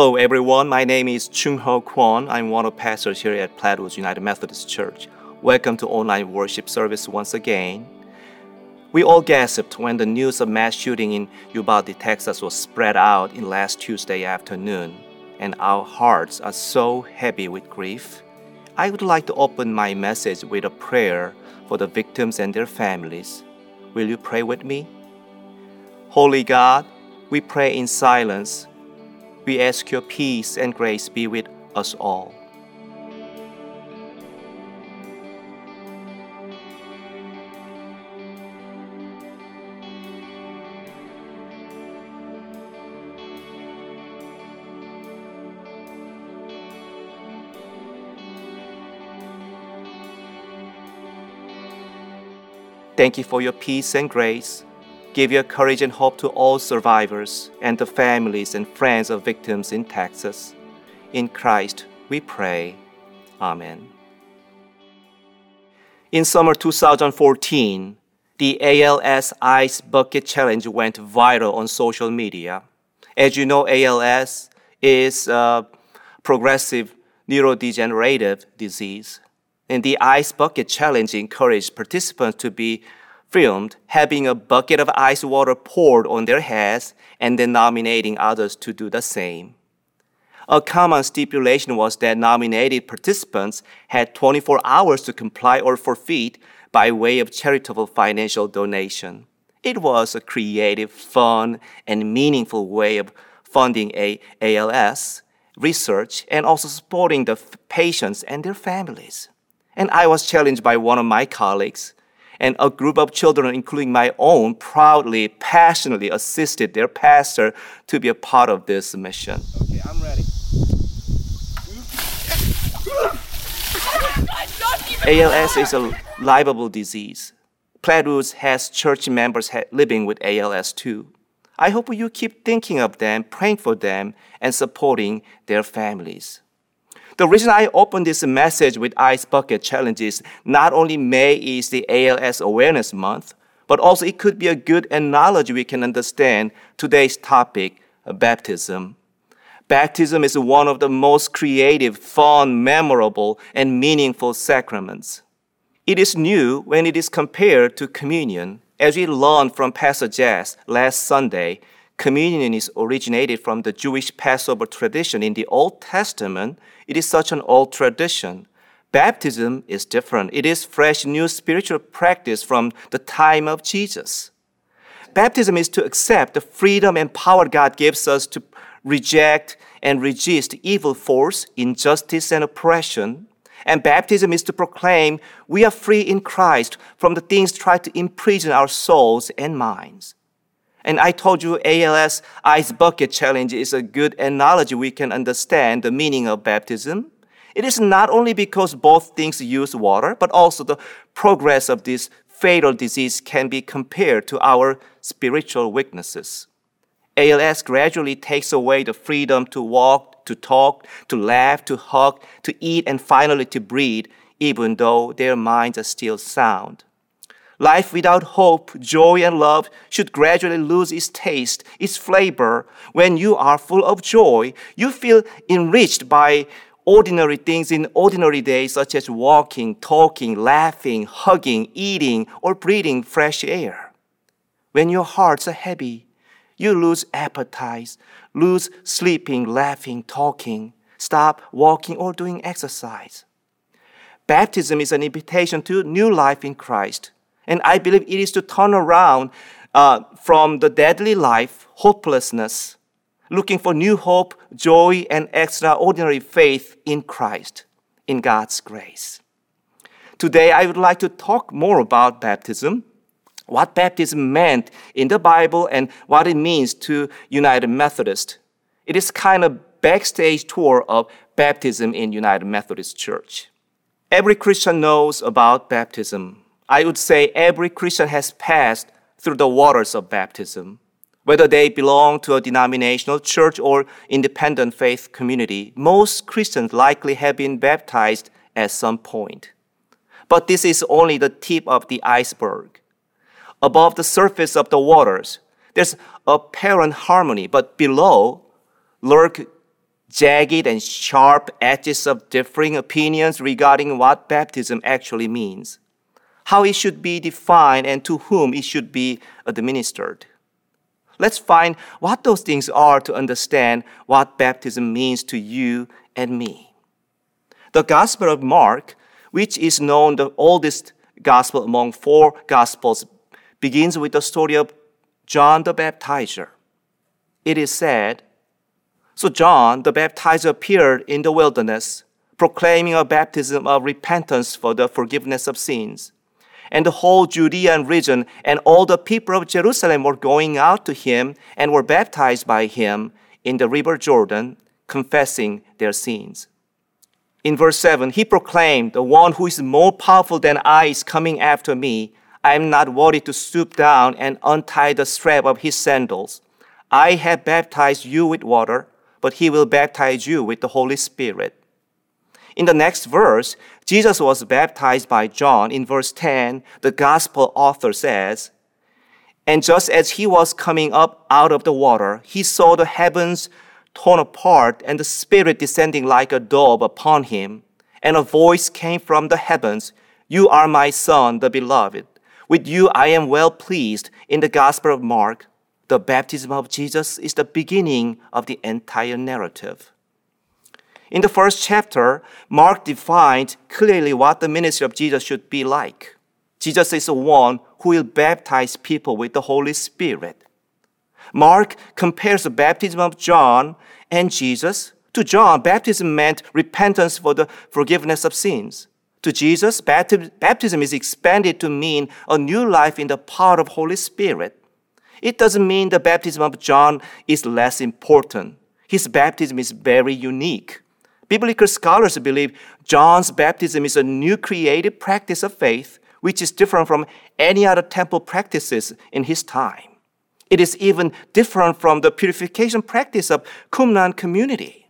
Hello, everyone. My name is Chung Ho Kwon. I'm one of pastors here at Plattwoods United Methodist Church. Welcome to online worship service once again. We all gasped when the news of mass shooting in Uvalde, Texas was spread out in last Tuesday afternoon, and our hearts are so heavy with grief. I would like to open my message with a prayer for the victims and their families. Will you pray with me? Holy God, we pray in silence we ask your peace and grace be with us all. Thank you for your peace and grace. Give your courage and hope to all survivors and the families and friends of victims in Texas. In Christ we pray. Amen. In summer 2014, the ALS Ice Bucket Challenge went viral on social media. As you know, ALS is a progressive neurodegenerative disease. And the Ice Bucket Challenge encouraged participants to be filmed having a bucket of ice water poured on their heads and then nominating others to do the same. A common stipulation was that nominated participants had 24 hours to comply or forfeit by way of charitable financial donation. It was a creative, fun, and meaningful way of funding ALS research and also supporting the patients and their families. And I was challenged by one of my colleagues and a group of children, including my own, proudly, passionately assisted their pastor to be a part of this mission. Okay, I'm ready. ALS is a livable disease. Plattwoods has church members living with ALS too. I hope you keep thinking of them, praying for them, and supporting their families. The reason I opened this message with Ice Bucket Challenge is not only May is the ALS Awareness Month, but also it could be a good analogy we can understand today's topic, baptism. Baptism is one of the most creative, fun, memorable, and meaningful sacraments. It is new when it is compared to communion. As we learned from Pastor Jess last Sunday, communion is originated from the Jewish Passover tradition in the Old Testament. It is such an old tradition. Baptism is different. It is fresh, new spiritual practice from the time of Jesus. Baptism is to accept the freedom and power God gives us to reject and resist evil force, injustice, and oppression. And baptism is to proclaim we are free in Christ from the things try to imprison our souls and minds. And I told you ALS Ice Bucket Challenge is a good analogy we can understand the meaning of baptism. It is not only because both things use water, but also the progress of this fatal disease can be compared to our spiritual weaknesses. ALS gradually takes away the freedom to walk, to talk, to laugh, to hug, to eat, and finally to breathe, even though their minds are still sound. Life without hope, joy, and love should gradually lose its taste, its flavor. When you are full of joy, you feel enriched by ordinary things in ordinary days, such as walking, talking, laughing, hugging, eating, or breathing fresh air. When your hearts are heavy, you lose appetite, lose sleeping, laughing, talking, stop walking or doing exercise. Baptism is an invitation to new life in Christ. And I believe it is to turn around uh, from the deadly life, hopelessness, looking for new hope, joy, and extraordinary faith in Christ, in God's grace. Today, I would like to talk more about baptism, what baptism meant in the Bible, and what it means to United Methodist. It is kind of backstage tour of baptism in United Methodist Church. Every Christian knows about baptism. I would say every Christian has passed through the waters of baptism. Whether they belong to a denominational church or independent faith community, most Christians likely have been baptized at some point. But this is only the tip of the iceberg. Above the surface of the waters, there's apparent harmony, but below lurk jagged and sharp edges of differing opinions regarding what baptism actually means, how it should be defined, and to whom it should be administered. Let's find what those things are to understand what baptism means to you and me. The Gospel of Mark, which is known the oldest gospel among four gospels, begins with the story of John the Baptizer. It is said, So John the Baptizer appeared in the wilderness, proclaiming a baptism of repentance for the forgiveness of sins. And the whole Judean region and all the people of Jerusalem were going out to him and were baptized by him in the river Jordan, confessing their sins. In verse 7, he proclaimed, The one who is more powerful than I is coming after me. I am not worthy to stoop down and untie the strap of his sandals. I have baptized you with water, but he will baptize you with the Holy Spirit. In the next verse, Jesus was baptized by John. In verse 10, the gospel author says, And just as he was coming up out of the water, he saw the heavens torn apart and the Spirit descending like a dove upon him. And a voice came from the heavens You are my Son, the beloved. With you I am well pleased. In the Gospel of Mark, the baptism of Jesus is the beginning of the entire narrative. In the first chapter, Mark defined clearly what the ministry of Jesus should be like. Jesus is the one who will baptize people with the Holy Spirit. Mark compares the baptism of John and Jesus. To John, baptism meant repentance for the forgiveness of sins. To Jesus, baptism is expanded to mean a new life in the power of the Holy Spirit. It doesn't mean the baptism of John is less important. His baptism is very unique. Biblical scholars believe John's baptism is a new creative practice of faith, which is different from any other temple practices in his time. It is even different from the purification practice of Qumran community.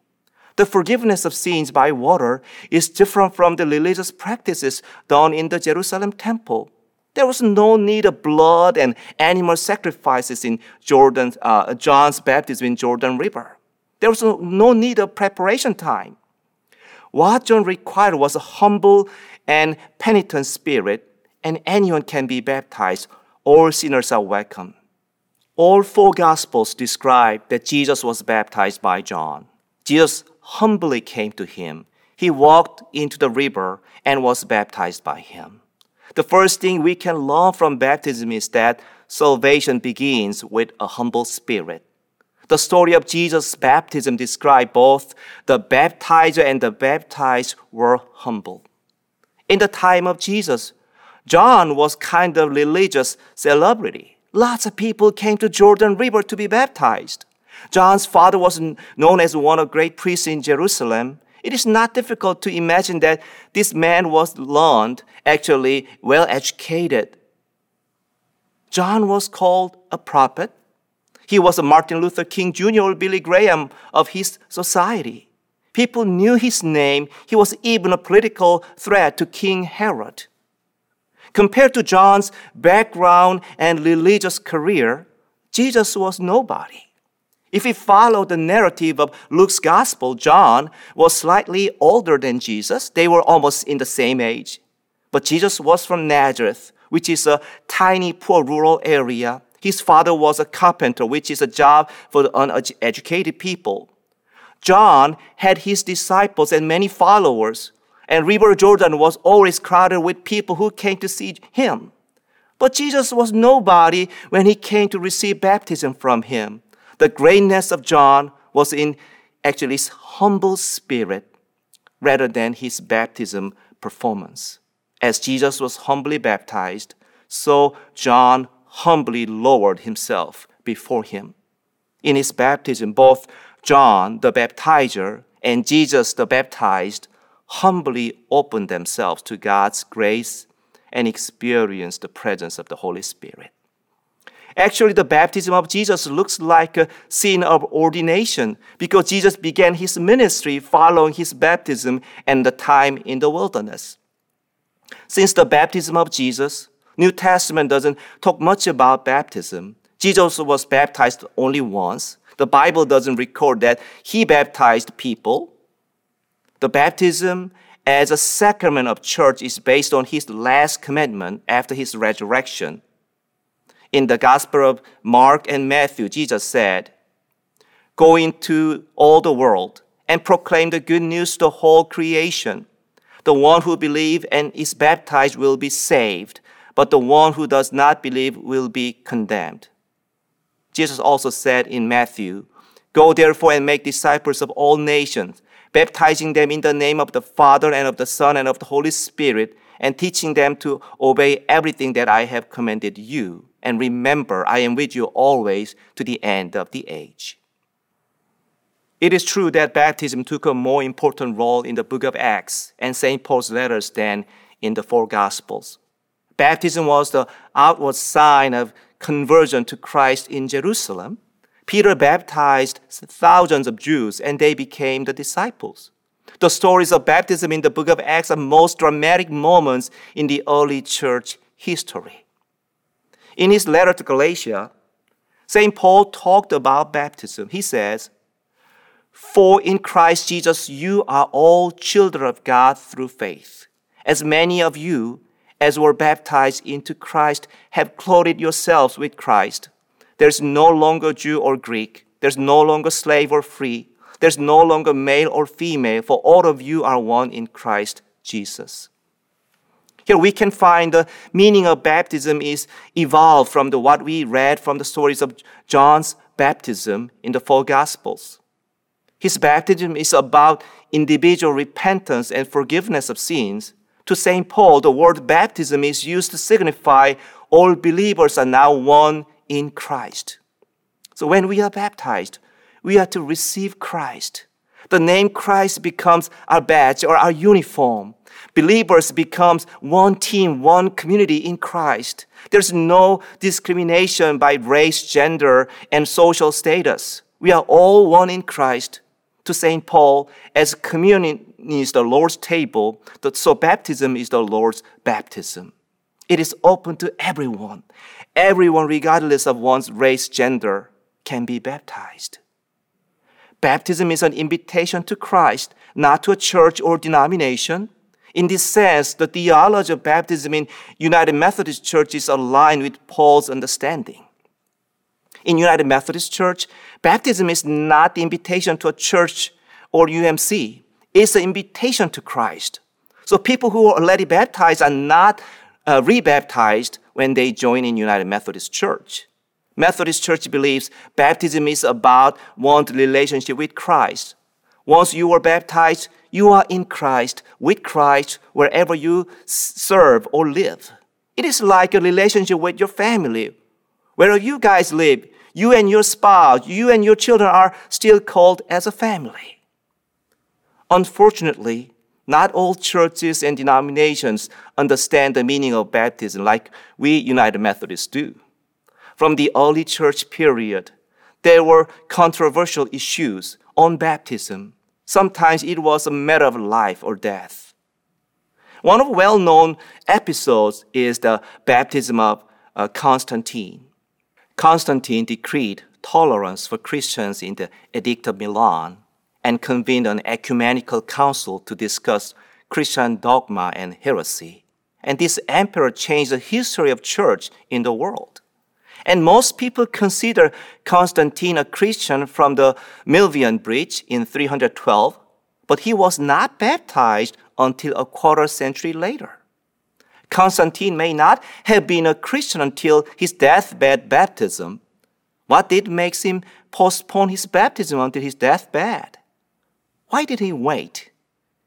The forgiveness of sins by water is different from the religious practices done in the Jerusalem temple. There was no need of blood and animal sacrifices in Jordan, uh, John's baptism in Jordan River. There was no need of preparation time. What John required was a humble and penitent spirit, and anyone can be baptized. All sinners are welcome. All four Gospels describe that Jesus was baptized by John. Jesus humbly came to him. He walked into the river and was baptized by him. The first thing we can learn from baptism is that salvation begins with a humble spirit. The story of Jesus' baptism describes both the baptizer and the baptized were humble. In the time of Jesus, John was kind of religious celebrity. Lots of people came to Jordan River to be baptized. John's father was known as one of great priests in Jerusalem. It is not difficult to imagine that this man was learned, actually well educated. John was called a prophet. He was a Martin Luther King Jr. or Billy Graham of his society. People knew his name. He was even a political threat to King Herod. Compared to John's background and religious career, Jesus was nobody. If we follow the narrative of Luke's gospel, John was slightly older than Jesus. They were almost in the same age. But Jesus was from Nazareth, which is a tiny, poor rural area. His father was a carpenter, which is a job for the uneducated people. John had his disciples and many followers and River Jordan was always crowded with people who came to see him. But Jesus was nobody when he came to receive baptism from him. The greatness of John was in actually his humble spirit rather than his baptism performance. As Jesus was humbly baptized, so John humbly lowered himself before him. In his baptism, both John the baptizer and Jesus the baptized humbly opened themselves to God's grace and experienced the presence of the Holy Spirit. Actually, the baptism of Jesus looks like a scene of ordination because Jesus began his ministry following his baptism and the time in the wilderness. Since the baptism of Jesus, New Testament doesn't talk much about baptism. Jesus was baptized only once. The Bible doesn't record that he baptized people. The baptism as a sacrament of church is based on his last commandment after his resurrection. In the Gospel of Mark and Matthew, Jesus said, Go into all the world and proclaim the good news to the whole creation. The one who believes and is baptized will be saved, but the one who does not believe will be condemned. Jesus also said in Matthew, Go therefore and make disciples of all nations, baptizing them in the name of the Father and of the Son and of the Holy Spirit, and teaching them to obey everything that I have commanded you. And remember, I am with you always to the end of the age. It is true that baptism took a more important role in the book of Acts and St. Paul's letters than in the four Gospels. Baptism was the outward sign of conversion to Christ in Jerusalem. Peter baptized thousands of Jews and they became the disciples. The stories of baptism in the book of Acts are most dramatic moments in the early church history. In his letter to Galatia, St. Paul talked about baptism. He says, for in Christ Jesus you are all children of God through faith. As many of you as were baptized into Christ have clothed yourselves with Christ. There's no longer Jew or Greek. There's no longer slave or free. There's no longer male or female, for all of you are one in Christ Jesus. Here we can find the meaning of baptism is evolved from the, what we read from the stories of John's baptism in the four Gospels. His baptism is about individual repentance and forgiveness of sins. To St. Paul, the word baptism is used to signify all believers are now one in Christ. So when we are baptized, we are to receive Christ. The name Christ becomes our badge or our uniform. Believers becomes one team, one community in Christ. There's no discrimination by race, gender, and social status. We are all one in Christ to St. Paul, as communion is the Lord's table, so baptism is the Lord's baptism. It is open to everyone. Everyone, regardless of one's race, gender, can be baptized. Baptism is an invitation to Christ, not to a church or denomination. In this sense, the theology of baptism in United Methodist Church is aligned with Paul's understanding. In United Methodist Church, baptism is not the invitation to a church or UMC. It's an invitation to Christ. So people who are already baptized are not uh, rebaptized when they join in United Methodist Church. Methodist Church believes baptism is about one's relationship with Christ. Once you are baptized, you are in Christ, with Christ, wherever you serve or live. It is like a relationship with your family. Where you guys live, you and your spouse, you and your children are still called as a family. Unfortunately, not all churches and denominations understand the meaning of baptism like we United Methodists do. From the early church period, there were controversial issues on baptism. Sometimes it was a matter of life or death. One of well known episodes is the baptism of uh, Constantine. Constantine decreed tolerance for Christians in the Edict of Milan and convened an ecumenical council to discuss Christian dogma and heresy. And this emperor changed the history of church in the world. And most people consider Constantine a Christian from the Milvian Bridge in 312, but he was not baptized until a quarter century later. Constantine may not have been a Christian until his deathbed baptism. What did make him postpone his baptism until his deathbed? Why did he wait?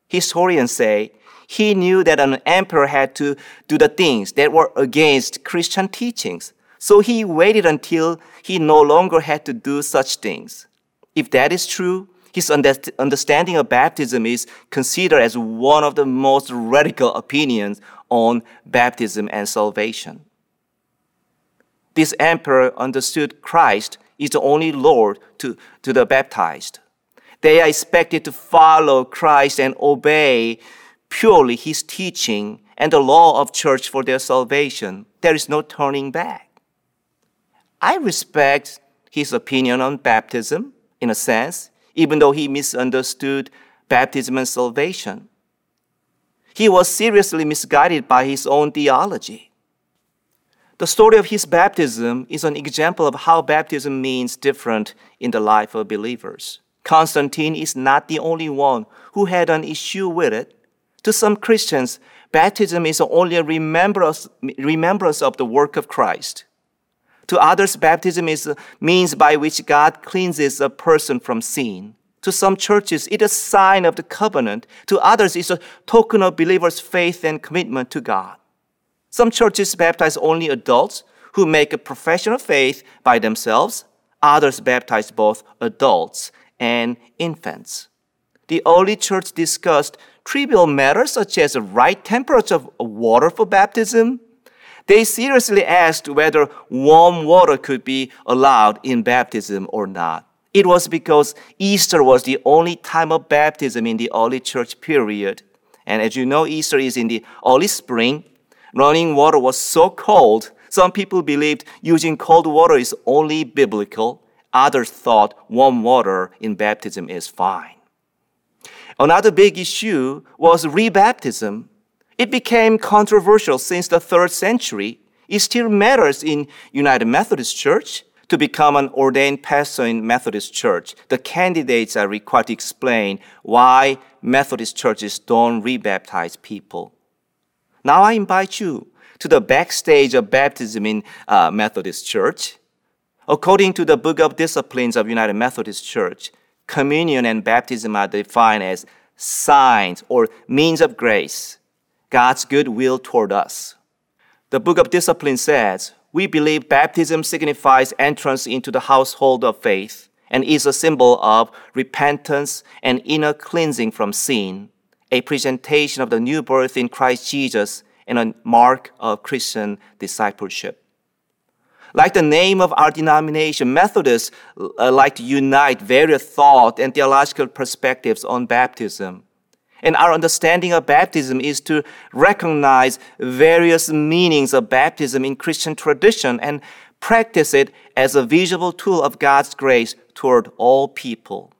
Historians say he knew that an emperor had to do the things that were against Christian teachings. So he waited until he no longer had to do such things. If that is true, his understanding of baptism is considered as one of the most radical opinions on baptism and salvation. This emperor understood Christ is the only Lord to, to the baptized. They are expected to follow Christ and obey purely his teaching and the law of church for their salvation. There is no turning back. I respect his opinion on baptism, in a sense, even though he misunderstood baptism and salvation. He was seriously misguided by his own theology. The story of his baptism is an example of how baptism means different in the life of believers. Constantine is not the only one who had an issue with it. To some Christians, baptism is only a remembrance, of the work of Christ. To others, baptism is a means by which God cleanses a person from sin. To some churches, it is a sign of the covenant. To others, it's a token of believers' faith and commitment to God. Some churches baptize only adults who make a profession of faith by themselves. Others baptize both adults and infants. The early church discussed trivial matters such as the right temperature of water for baptism, they seriously asked whether warm water could be allowed in baptism or not. It was because Easter was the only time of baptism in the early church period. And as you know, Easter is in the early spring. Running water was so cold, some people believed using cold water is only biblical. Others thought warm water in baptism is fine. Another big issue was rebaptism. It became controversial since the third century. It still matters in United Methodist Church to become an ordained pastor in Methodist Church. The candidates are required to explain why Methodist churches don't rebaptize people. Now I invite you to the backstage of baptism in uh, Methodist Church. According to the Book of Disciplines of United Methodist Church, communion and baptism are defined as signs or means of grace God's goodwill toward us. The book of discipline says, We believe baptism signifies entrance into the household of faith and is a symbol of repentance and inner cleansing from sin, a presentation of the new birth in Christ Jesus and a mark of Christian discipleship. Like the name of our denomination, Methodists uh, like to unite various thought and theological perspectives on baptism. And our understanding of baptism is to recognize various meanings of baptism in Christian tradition and practice it as a visible tool of God's grace toward all people.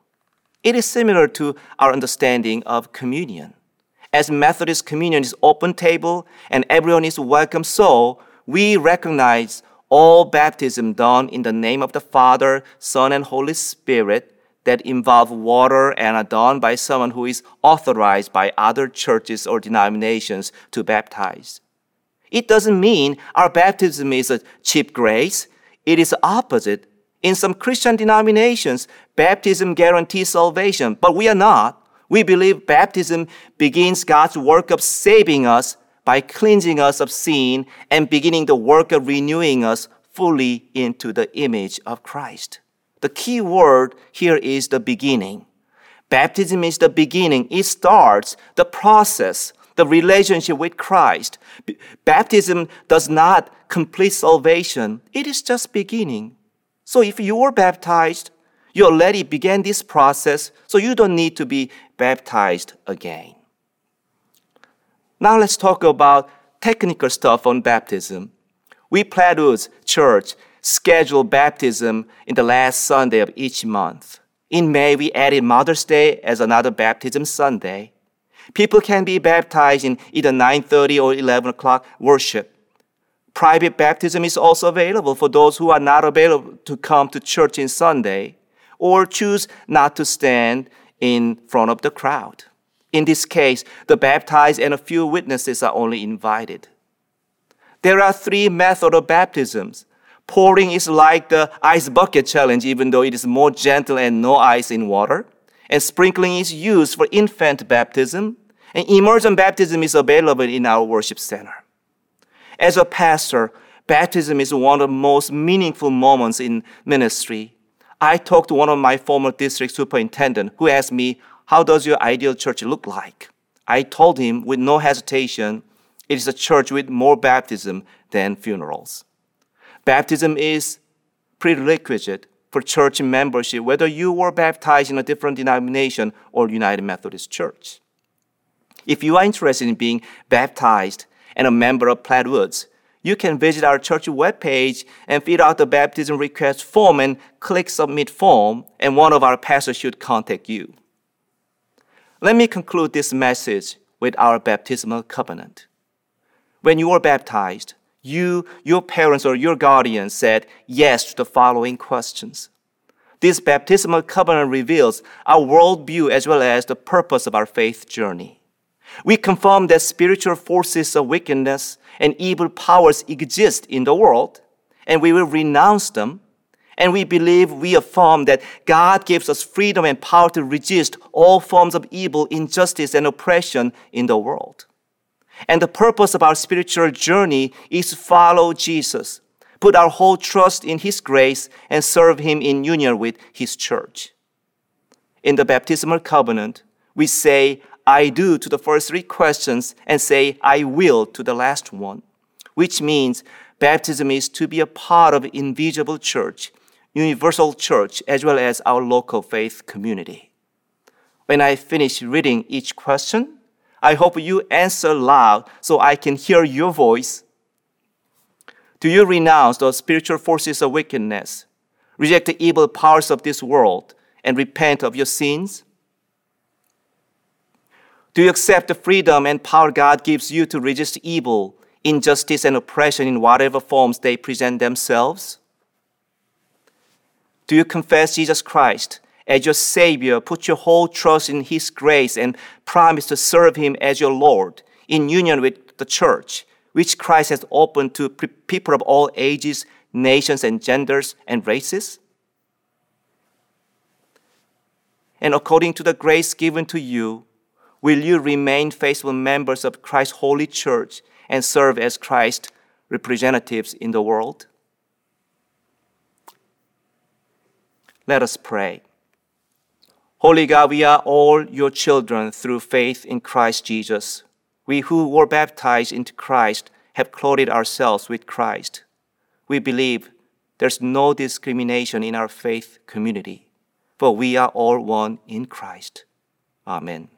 It is similar to our understanding of communion. As Methodist communion is open table and everyone is welcome, so we recognize all baptism done in the name of the Father, Son, and Holy Spirit that involve water and are done by someone who is authorized by other churches or denominations to baptize. It doesn't mean our baptism is a cheap grace. It is opposite. In some Christian denominations, baptism guarantees salvation, but we are not. We believe baptism begins God's work of saving us by cleansing us of sin and beginning the work of renewing us fully into the image of Christ. The key word here is the beginning. Baptism is the beginning. It starts the process, the relationship with Christ. B- baptism does not complete salvation. It is just beginning. So if you were baptized, you already began this process, so you don't need to be baptized again. Now let's talk about technical stuff on baptism. We Plattwoods Church schedule baptism in the last Sunday of each month. In May, we added Mother's Day as another baptism Sunday. People can be baptized in either 9:30 or 11 o'clock worship. Private baptism is also available for those who are not available to come to church in Sunday or choose not to stand in front of the crowd. In this case, the baptized and a few witnesses are only invited. There are three methods of baptisms Pouring is like the ice bucket challenge, even though it is more gentle and no ice in water. And sprinkling is used for infant baptism. And immersion baptism is available in our worship center. As a pastor, baptism is one of the most meaningful moments in ministry. I talked to one of my former district superintendent who asked me, how does your ideal church look like? I told him with no hesitation, it is a church with more baptism than funerals. Baptism is prerequisite for church membership, whether you were baptized in a different denomination or United Methodist Church. If you are interested in being baptized and a member of Plattwoods, you can visit our church webpage and fill out the baptism request form and click submit form, and one of our pastors should contact you. Let me conclude this message with our baptismal covenant. When you were baptized, you, your parents, or your guardian said yes to the following questions. This baptismal covenant reveals our worldview as well as the purpose of our faith journey. We confirm that spiritual forces of wickedness and evil powers exist in the world, and we will renounce them. And we believe, we affirm that God gives us freedom and power to resist all forms of evil, injustice, and oppression in the world. And the purpose of our spiritual journey is to follow Jesus, put our whole trust in His grace, and serve Him in union with His church. In the baptismal covenant, we say, I do to the first three questions and say I will to the last one, which means baptism is to be a part of invisible church, universal church, as well as our local faith community. When I finish reading each question, I hope you answer loud so I can hear your voice. Do you renounce the spiritual forces of wickedness, reject the evil powers of this world, and repent of your sins? Do you accept the freedom and power God gives you to resist evil, injustice, and oppression in whatever forms they present themselves? Do you confess Jesus Christ as your Savior, put your whole trust in His grace, and promise to serve Him as your Lord in union with the church, which Christ has opened to people of all ages, nations, and genders and races? And according to the grace given to you, will you remain faithful members of Christ's holy church and serve as Christ's representatives in the world? Let us pray. Holy God, we are all your children through faith in Christ Jesus. We who were baptized into Christ have clothed ourselves with Christ. We believe there's no discrimination in our faith community, for we are all one in Christ. Amen.